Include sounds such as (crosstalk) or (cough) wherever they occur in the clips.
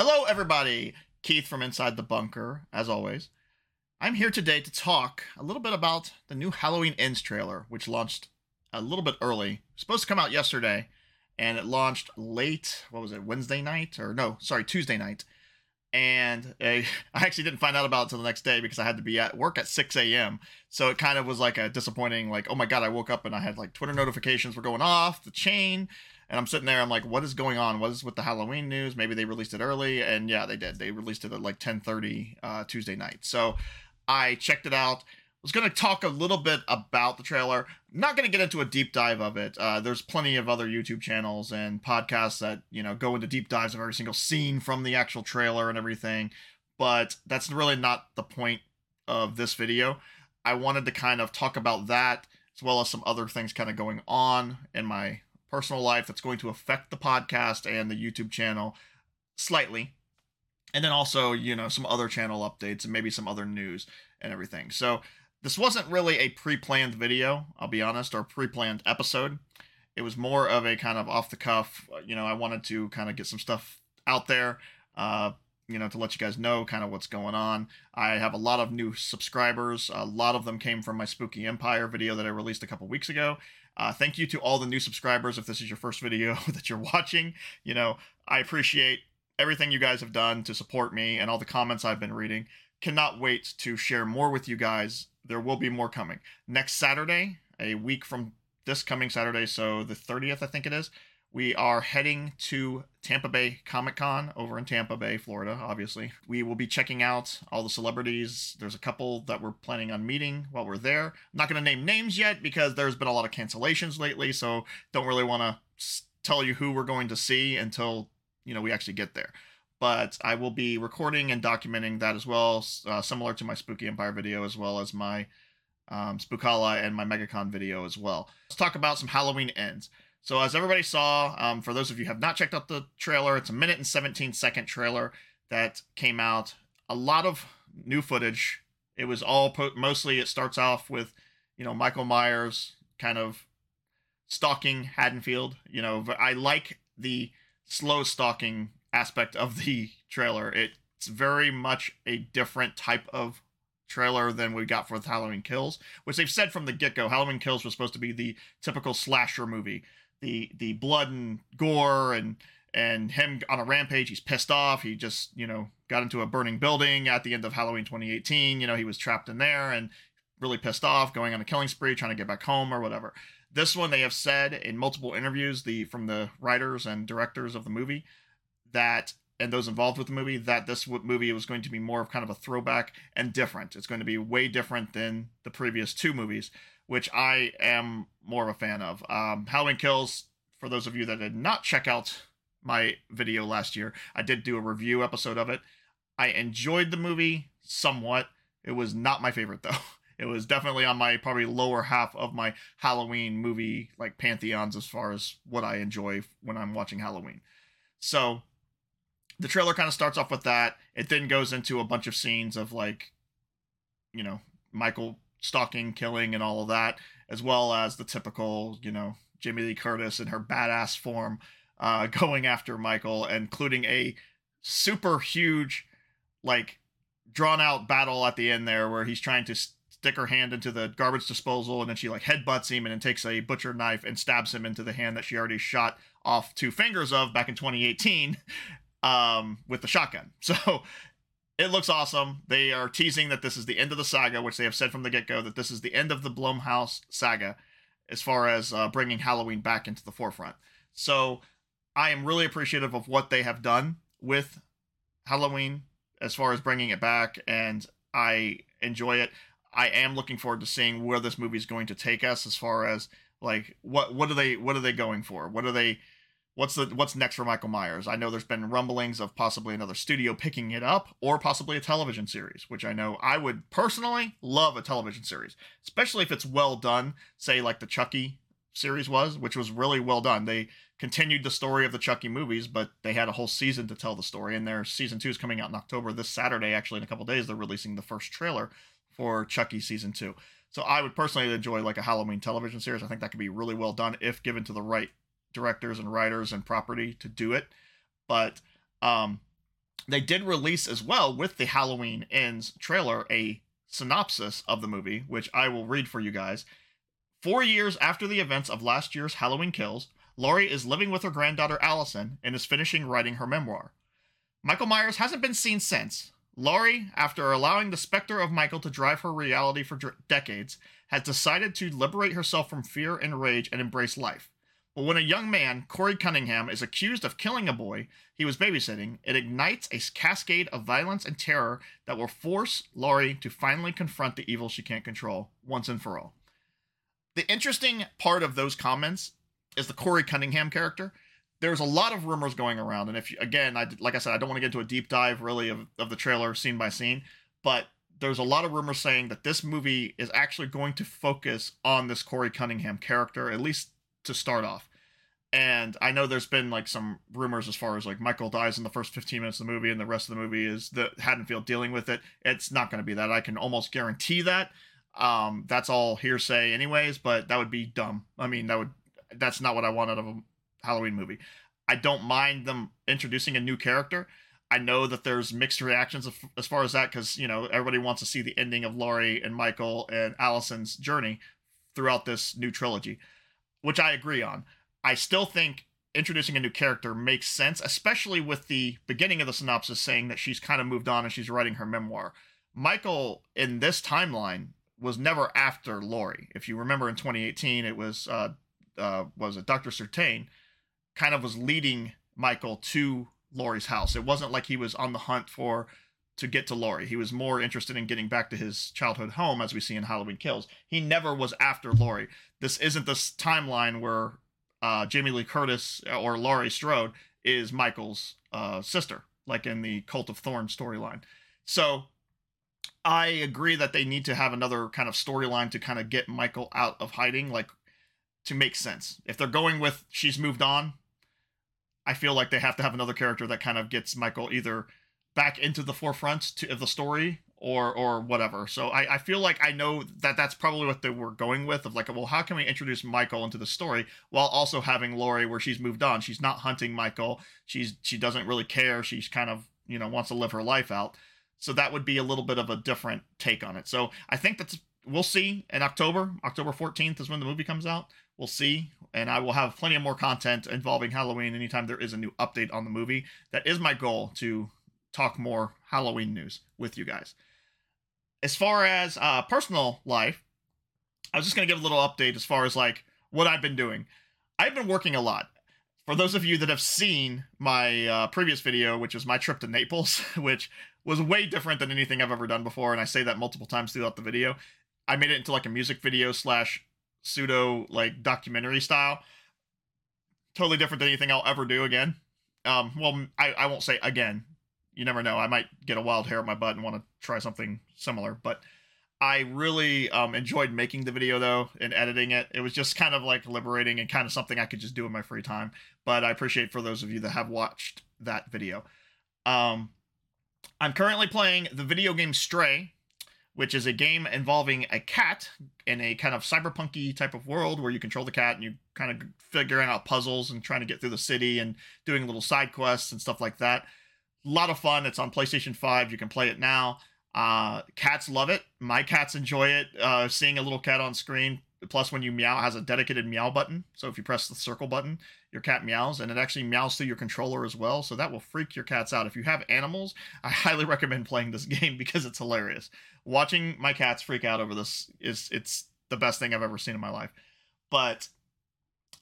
Hello, everybody. Keith from Inside the Bunker, as always. I'm here today to talk a little bit about the new Halloween Ends trailer, which launched a little bit early. Supposed to come out yesterday, and it launched late. What was it? Wednesday night or no? Sorry, Tuesday night. And (laughs) I actually didn't find out about it until the next day because I had to be at work at 6 a.m. So it kind of was like a disappointing, like, oh my god, I woke up and I had like Twitter notifications were going off, the chain, and I'm sitting there, I'm like, what is going on? What is with the Halloween news? Maybe they released it early, and yeah, they did. They released it at like 10:30 uh, Tuesday night. So I checked it out. Was going to talk a little bit about the trailer. not going to get into a deep dive of it. Uh, there's plenty of other YouTube channels and podcasts that you know go into deep dives of every single scene from the actual trailer and everything. But that's really not the point of this video. I wanted to kind of talk about that as well as some other things kind of going on in my personal life that's going to affect the podcast and the YouTube channel slightly. And then also, you know, some other channel updates and maybe some other news and everything. So, this wasn't really a pre planned video, I'll be honest, or pre planned episode. It was more of a kind of off the cuff, you know, I wanted to kind of get some stuff out there, uh, you know, to let you guys know kind of what's going on. I have a lot of new subscribers. A lot of them came from my Spooky Empire video that I released a couple weeks ago. Uh, thank you to all the new subscribers. If this is your first video (laughs) that you're watching, you know, I appreciate everything you guys have done to support me and all the comments I've been reading. Cannot wait to share more with you guys. There will be more coming. Next Saturday, a week from this coming Saturday, so the 30th, I think it is, we are heading to Tampa Bay Comic Con over in Tampa Bay, Florida, obviously. We will be checking out all the celebrities. There's a couple that we're planning on meeting while we're there. I'm not going to name names yet because there's been a lot of cancellations lately, so don't really want to tell you who we're going to see until, you know, we actually get there. But I will be recording and documenting that as well, uh, similar to my Spooky Empire video as well as my um, Spookala and my MegaCon video as well. Let's talk about some Halloween ends. So as everybody saw, um, for those of you have not checked out the trailer, it's a minute and 17 second trailer that came out. A lot of new footage. It was all po- mostly. It starts off with, you know, Michael Myers kind of stalking Haddonfield. You know, I like the slow stalking aspect of the trailer. It's very much a different type of trailer than we got for Halloween Kills, which they've said from the get go. Halloween Kills was supposed to be the typical slasher movie the the blood and gore and and him on a rampage. He's pissed off. He just you know got into a burning building at the end of Halloween 2018. You know he was trapped in there and really pissed off, going on a killing spree, trying to get back home or whatever. This one they have said in multiple interviews, the from the writers and directors of the movie, that and those involved with the movie that this movie was going to be more of kind of a throwback and different. It's going to be way different than the previous two movies which I am more of a fan of. Um, Halloween Kills, for those of you that did not check out my video last year, I did do a review episode of it. I enjoyed the movie somewhat. It was not my favorite (laughs) though. It was definitely on my probably lower half of my Halloween movie like pantheons as far as what I enjoy when I'm watching Halloween. So the trailer kind of starts off with that. It then goes into a bunch of scenes of like, you know, Michael stalking, killing, and all of that, as well as the typical, you know, Jamie Lee Curtis in her badass form uh, (laughs) going after Michael, including a super huge, like, drawn out battle at the end there where he's trying to stick her hand into the garbage disposal and then she like headbutts him and then takes a butcher knife and stabs him into the hand that she already shot off two fingers of back in 2018 (laughs) um, with the shotgun. (laughs) So it looks awesome. They are teasing that this is the end of the saga, which they have said from the get go that this is the end of the Blumhouse saga as far as uh, bringing Halloween back into the forefront. So I am really appreciative of what they have done with Halloween as far as bringing it back, and I enjoy it. I am looking forward to seeing where this movie is going to take us as far as like what what are they what are they going for? What are they what's the what's next for Michael Myers? I know there's been rumblings of possibly another studio picking it up or possibly a television series, which I know I would personally love a television series, especially if it's well done, say like the Chucky series was, which was really well done. They continued the story of the Chucky movies, but they had a whole season to tell the story, and their season two is coming out in October. This Saturday, actually, in a couple days, they're releasing the first trailer for Chucky season two. So I would personally enjoy like a Halloween television series. I think that could be really well done if given to the right directors and writers and property to do it. But um, they did release as well with the Halloween Ends trailer a synopsis of the movie, which I will read for you guys. Four years after the events of last year's Halloween Kills, Laurie is living with her granddaughter Allison and is finishing writing her memoir. Michael Myers hasn't been seen since. Laurie, after allowing the specter of Michael to drive her reality for dr- decades, has decided to liberate herself from fear and rage and embrace life. But when a young man, Corey Cunningham, is accused of killing a boy he was babysitting, it ignites a cascade of violence and terror that will force Laurie to finally confront the evil she can't control once and for all. The interesting part of those comments is the Corey Cunningham character. There's a lot of rumors going around, and if you, again, I like I said, I don't want to get into a deep dive really of, of the trailer scene by scene, but there's a lot of rumors saying that this movie is actually going to focus on this Corey Cunningham character, at least to start off. And I know there's been like some rumors as far as like Michael dies in the first 15 minutes of the movie and the rest of the movie is the Haddonfield dealing with it. It's not going to be that. I can almost guarantee that. Um, that's all hearsay, anyways, but that would be dumb. I mean, that would that's not what I want out of a Halloween movie. I don't mind them introducing a new character. I know that there's mixed reactions as far as that because you know everybody wants to see the ending of Laurie and Michael and Allison's journey throughout this new trilogy which I agree on. I still think introducing a new character makes sense, especially with the beginning of the synopsis saying that she's kind of moved on and she's writing her memoir. Michael in this timeline was never after Laurie. If you remember in 2018, it was uh, uh was it Dr. Sartain kind of was leading Michael to Laurie's house. It wasn't like he was on the hunt for to get to Laurie. He was more interested in getting back to his childhood home, as we see in Halloween Kills. He never was after Laurie. This isn't this timeline where uh, Jamie Lee Curtis or Laurie Strode is Michael's uh, sister, like in the Cult of Thorn storyline. So I agree that they need to have another kind of storyline to kind of get Michael out of hiding, like to make sense. If they're going with she's moved on, I feel like they have to have another character that kind of gets Michael either back into the forefront to, of the story or or whatever. So I, I feel like I know that that's probably what they were going with of like, well, how can we introduce Michael into the story while also having Laurie where she's moved on. She's not hunting Michael. She's she doesn't really care. She's kind of you know wants to live her life out. So that would be a little bit of a different take on it. So I think that's we'll see in October. October 14th is when the movie comes out. We'll see. And I will have plenty of more content involving Halloween anytime there is a new update on the movie. That is my goal to talk more Halloween news with you guys. As far as uh, personal life, I was just going to give a little update as far as like what I've been doing. I've been working a lot. For those of you that have seen my uh, previous video, which was my trip to Naples, (laughs) which was way different than anything I've ever done before, and I say that multiple times throughout the video. I made it into like a music video slash pseudo like documentary style. Totally different than anything I'll ever do again. Um, well, I, I won't say again you never know. I might get a wild hair on my butt and want to try something similar. But I really um, enjoyed making the video though and editing it. It was just kind of like liberating and kind of something I could just do in my free time. But I appreciate for those of you that have watched that video. Um, I'm currently playing the video game Stray, which is a game involving a cat in a kind of cyberpunky type of world where you control the cat and you kind of figuring out puzzles and trying to get through the city and doing little side quests and stuff like that a lot of fun. It's on PlayStation 5. You can play it now. Uh, cats love it. My cats enjoy it. Uh, seeing a little cat on screen. Plus, when you meow, has a dedicated meow button. So if you press the circle button, your cat meows, and it actually meows through your controller as well. So that will freak your cats out. If you have animals, I (laughs) highly recommend playing this (laughs) game because it's hilarious. Watching my cats freak out over this is it's the best thing I've ever seen in my life. But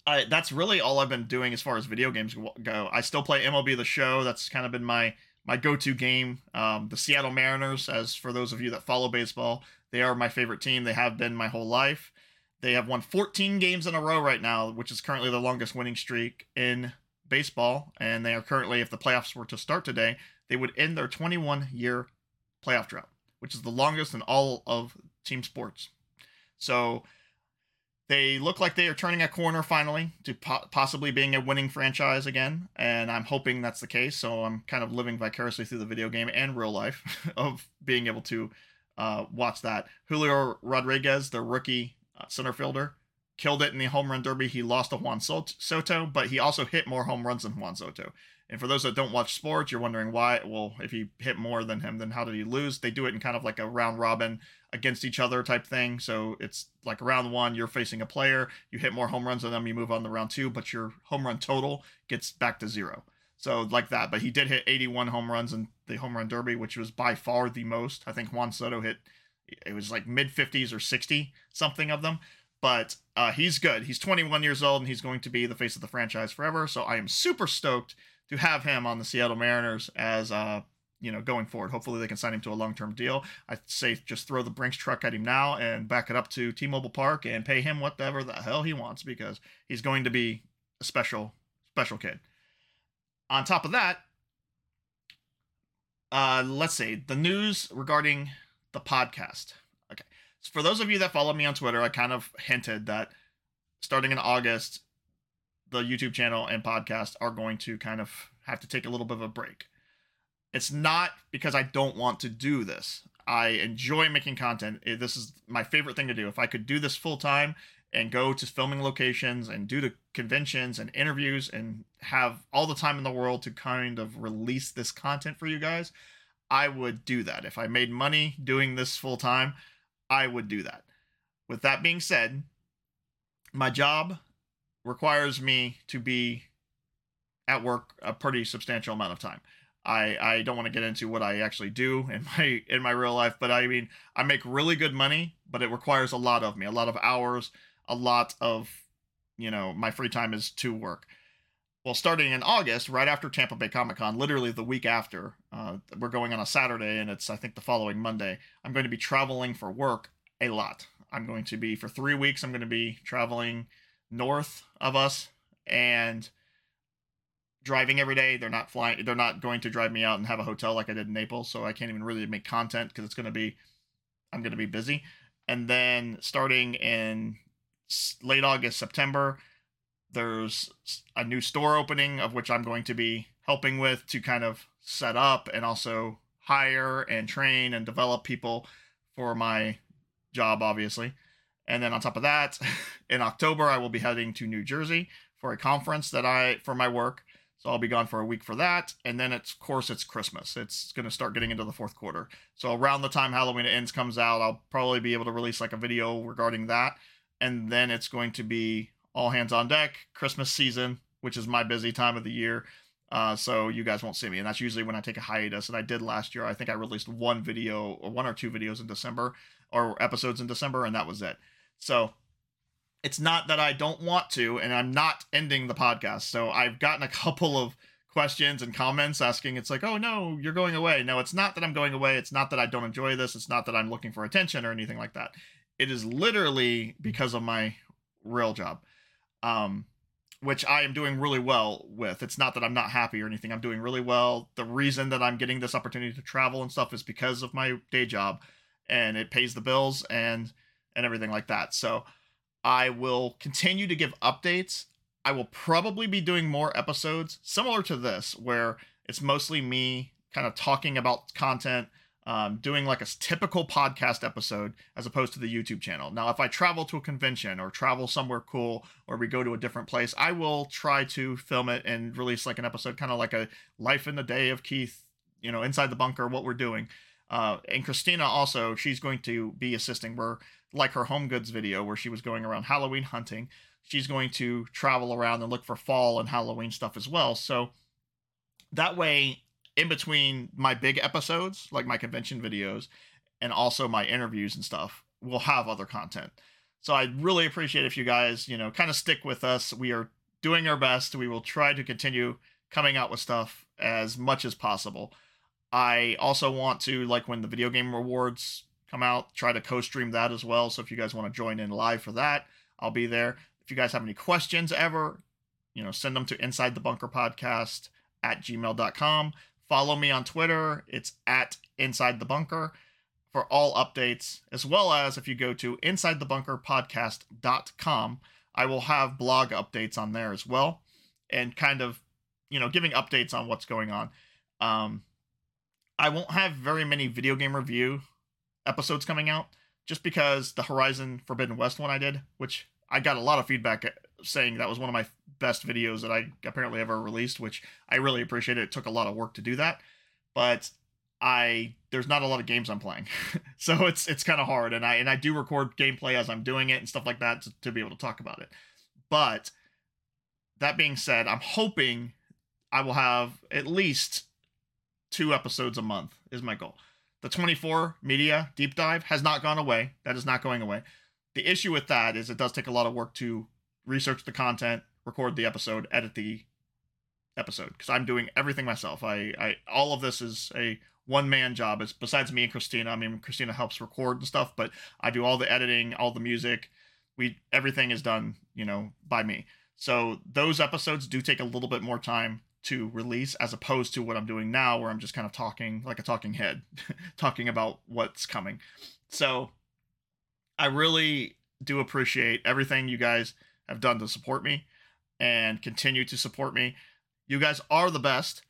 I, that's really all I've been doing as far as video games go. I still play MLB The Show. That's kind of been my my go-to game. Um, the Seattle Mariners, as for those of you that follow baseball, they are my favorite team. They have been my whole life. They have won 14 games in a row right now, which is currently the longest winning streak in baseball. And they are currently, if the playoffs were to start today, they would end their 21 year playoff drought, which is the longest in all of team sports. So they look like they are turning a corner finally to po- possibly being a winning franchise again, and I'm hoping that's the case. So I'm kind of living vicariously through the video game and real life (laughs) of being able to uh, watch that. Julio Rodriguez, the rookie uh, center fielder, killed it in the home run derby. He lost to Juan Soto, but he also hit more home runs than Juan Soto. And for those that don't watch sports, you're wondering why. Well, if he hit more than him, then how did he lose? They do it in kind of like a round robin against each other type thing. So it's like round one, you're facing a player, you hit more home runs than them, you move on to round two, but your home run total gets back to zero. So like that. But he did hit 81 home runs in the home run derby, which was by far the most. I think Juan Soto hit it was like mid 50s or 60 something of them but uh, he's good. He's 21 years old and he's going to be the face of the franchise forever. So I am super stoked to have him on the Seattle Mariners as uh, you know going forward. Hopefully they can sign him to a long-term deal. I say just throw the Brinks truck at him now and back it up to T-Mobile Park and pay him whatever the hell he wants because he's going to be a special special kid. On top of that, uh, let's see the news regarding the podcast. Okay, so for those of you that follow me on Twitter, I kind of hinted that starting in August, the YouTube channel and podcast are going to kind of have to take a little bit of a break. It's not because I don't want to do this. I enjoy making content. This is my favorite thing to do. If I could do this full time and go to filming locations and do the conventions and interviews and have all the time in the world to kind of release this content for you guys, I would do that. If I made money doing this full time, I would do that. With that being said, my job requires me to be at work a pretty substantial amount of time. I, I don't want to get into what I actually do in my in my real life, but I mean I make really good money, but it requires a lot of me, a lot of hours, a lot of you know my free time is to work. Well, starting in August, right after Tampa Bay Comic Con, literally the week after, uh, we're going on a Saturday, and it's I think the following Monday. I'm going to be traveling for work a lot. I'm going to be for three weeks. I'm going to be traveling north of us and driving every day. They're not flying. They're not going to drive me out and have a hotel like I did in Naples. So I can't even really make content because it's going to be, I'm going to be busy. And then starting in late August, September, there's a new store opening of which I'm going to be helping with to kind of set up and also hire and train and develop people for my job, obviously. And then on top of that, (laughs) in October, I will be heading to New Jersey for a conference that I for my work. So I'll be gone for a week for that, and then it's of course it's Christmas. It's going to start getting into the fourth quarter. So around the time Halloween Ends comes out, I'll probably be able to release like a video regarding that, and then it's going to be all hands on deck, Christmas season, which is my busy time of the year. Uh, so you guys won't see me, and that's usually when I take a hiatus. And I did last year. I think I released one video or one or two videos in December, or episodes in December, and that was it. So it's not that I don't want to, and I'm not ending the podcast. So I've gotten a (laughs) couple of questions and comments asking, it's like, oh no, you're going away. No, it's not that I'm going away. It's not that I don't enjoy this. It's not that I'm looking for attention or anything like that. It is literally because of my real job. Um, which I am doing really well with. It's not that I'm not happy or anything. I'm doing really well. The reason that I'm getting this opportunity to travel and stuff is because of my day job and it pays the bills and and everything like that. So I will continue to give updates. I will probably be doing more episodes similar to this, where it's mostly me kind of talking about content, um, doing like a typical podcast episode as opposed to the YouTube channel. Now, if I travel to a convention or travel somewhere cool or we go to a different place, I will try to film it and release like an episode, kind of like a life in the day of Keith, you know, inside the bunker, what we're doing. Uh, and Christina also, she's going to be assisting. We're like her home goods video where she was going around Halloween hunting. She's going to travel around and look for fall and Halloween stuff as well. So that way, in between my big episodes, like my convention videos, and also my interviews and stuff, we'll have other content. So I'd really appreciate if you guys, you know, kind of stick with us. We are doing our best. We will try to continue coming out with stuff as much as possible. I also want to, like, when the video game rewards come out, try to co stream that as well. So if you guys want to join in live for that, I'll be there. If you guys have any questions ever, you know, send them to inside the bunker podcast at gmail.com. Follow me on Twitter. It's at inside the bunker for all updates, as well as if you go to insidethebunkerpodcast.com, I will have blog updates on there as well and kind of, you know, giving updates on what's going on. Um, I won't have very many video game review episodes coming out just because the Horizon Forbidden West one I did, which I got a lot of feedback saying that was one of my best videos that I apparently ever released, which I really appreciate. It, it took a lot of work to do that, but I there's not a lot of games I'm playing, (laughs) so it's it's kind of hard. And I and I do record gameplay as I'm doing it and stuff like that to, to be able to talk about it. But that being said, I'm hoping I will have at least two episodes a month is my goal. The 24 media deep dive has not gone away. That is not going away. The issue with that is it does take a lot of work to research the content, record the episode, edit the episode because I'm doing everything myself. I, I all of this is a one man job. It's besides me and Christina. I mean, Christina helps record and stuff, but I do all the editing, all the music. We everything is done, you know, by me. So those episodes do take a little bit more time to release as opposed to what I'm doing now where I'm just kind of talking like a talking head, (laughs) talking about what's coming. So I really do appreciate everything you guys have done to support me and continue to support me. You guys are the best.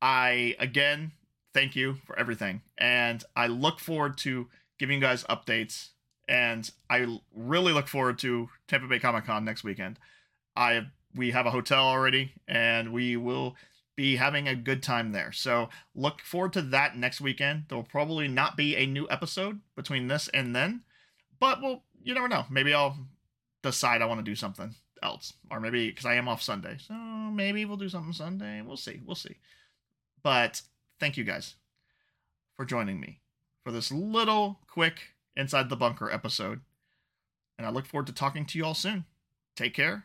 I again thank you for everything. And I look forward to giving you guys updates. And I really look forward to Tampa Bay Comic Con next weekend. I we have a hotel already, and we will be having a good time there. So look forward to that next weekend. There will probably not be a new episode between this and then, but well, you never know. Maybe I'll decide I want to do something else, or maybe because I am off Sunday, so maybe we'll do something Sunday. We'll see. We'll see. But thank you guys for joining me for this little quick Inside the Bunker episode. And I look forward to talking to you all soon. Take care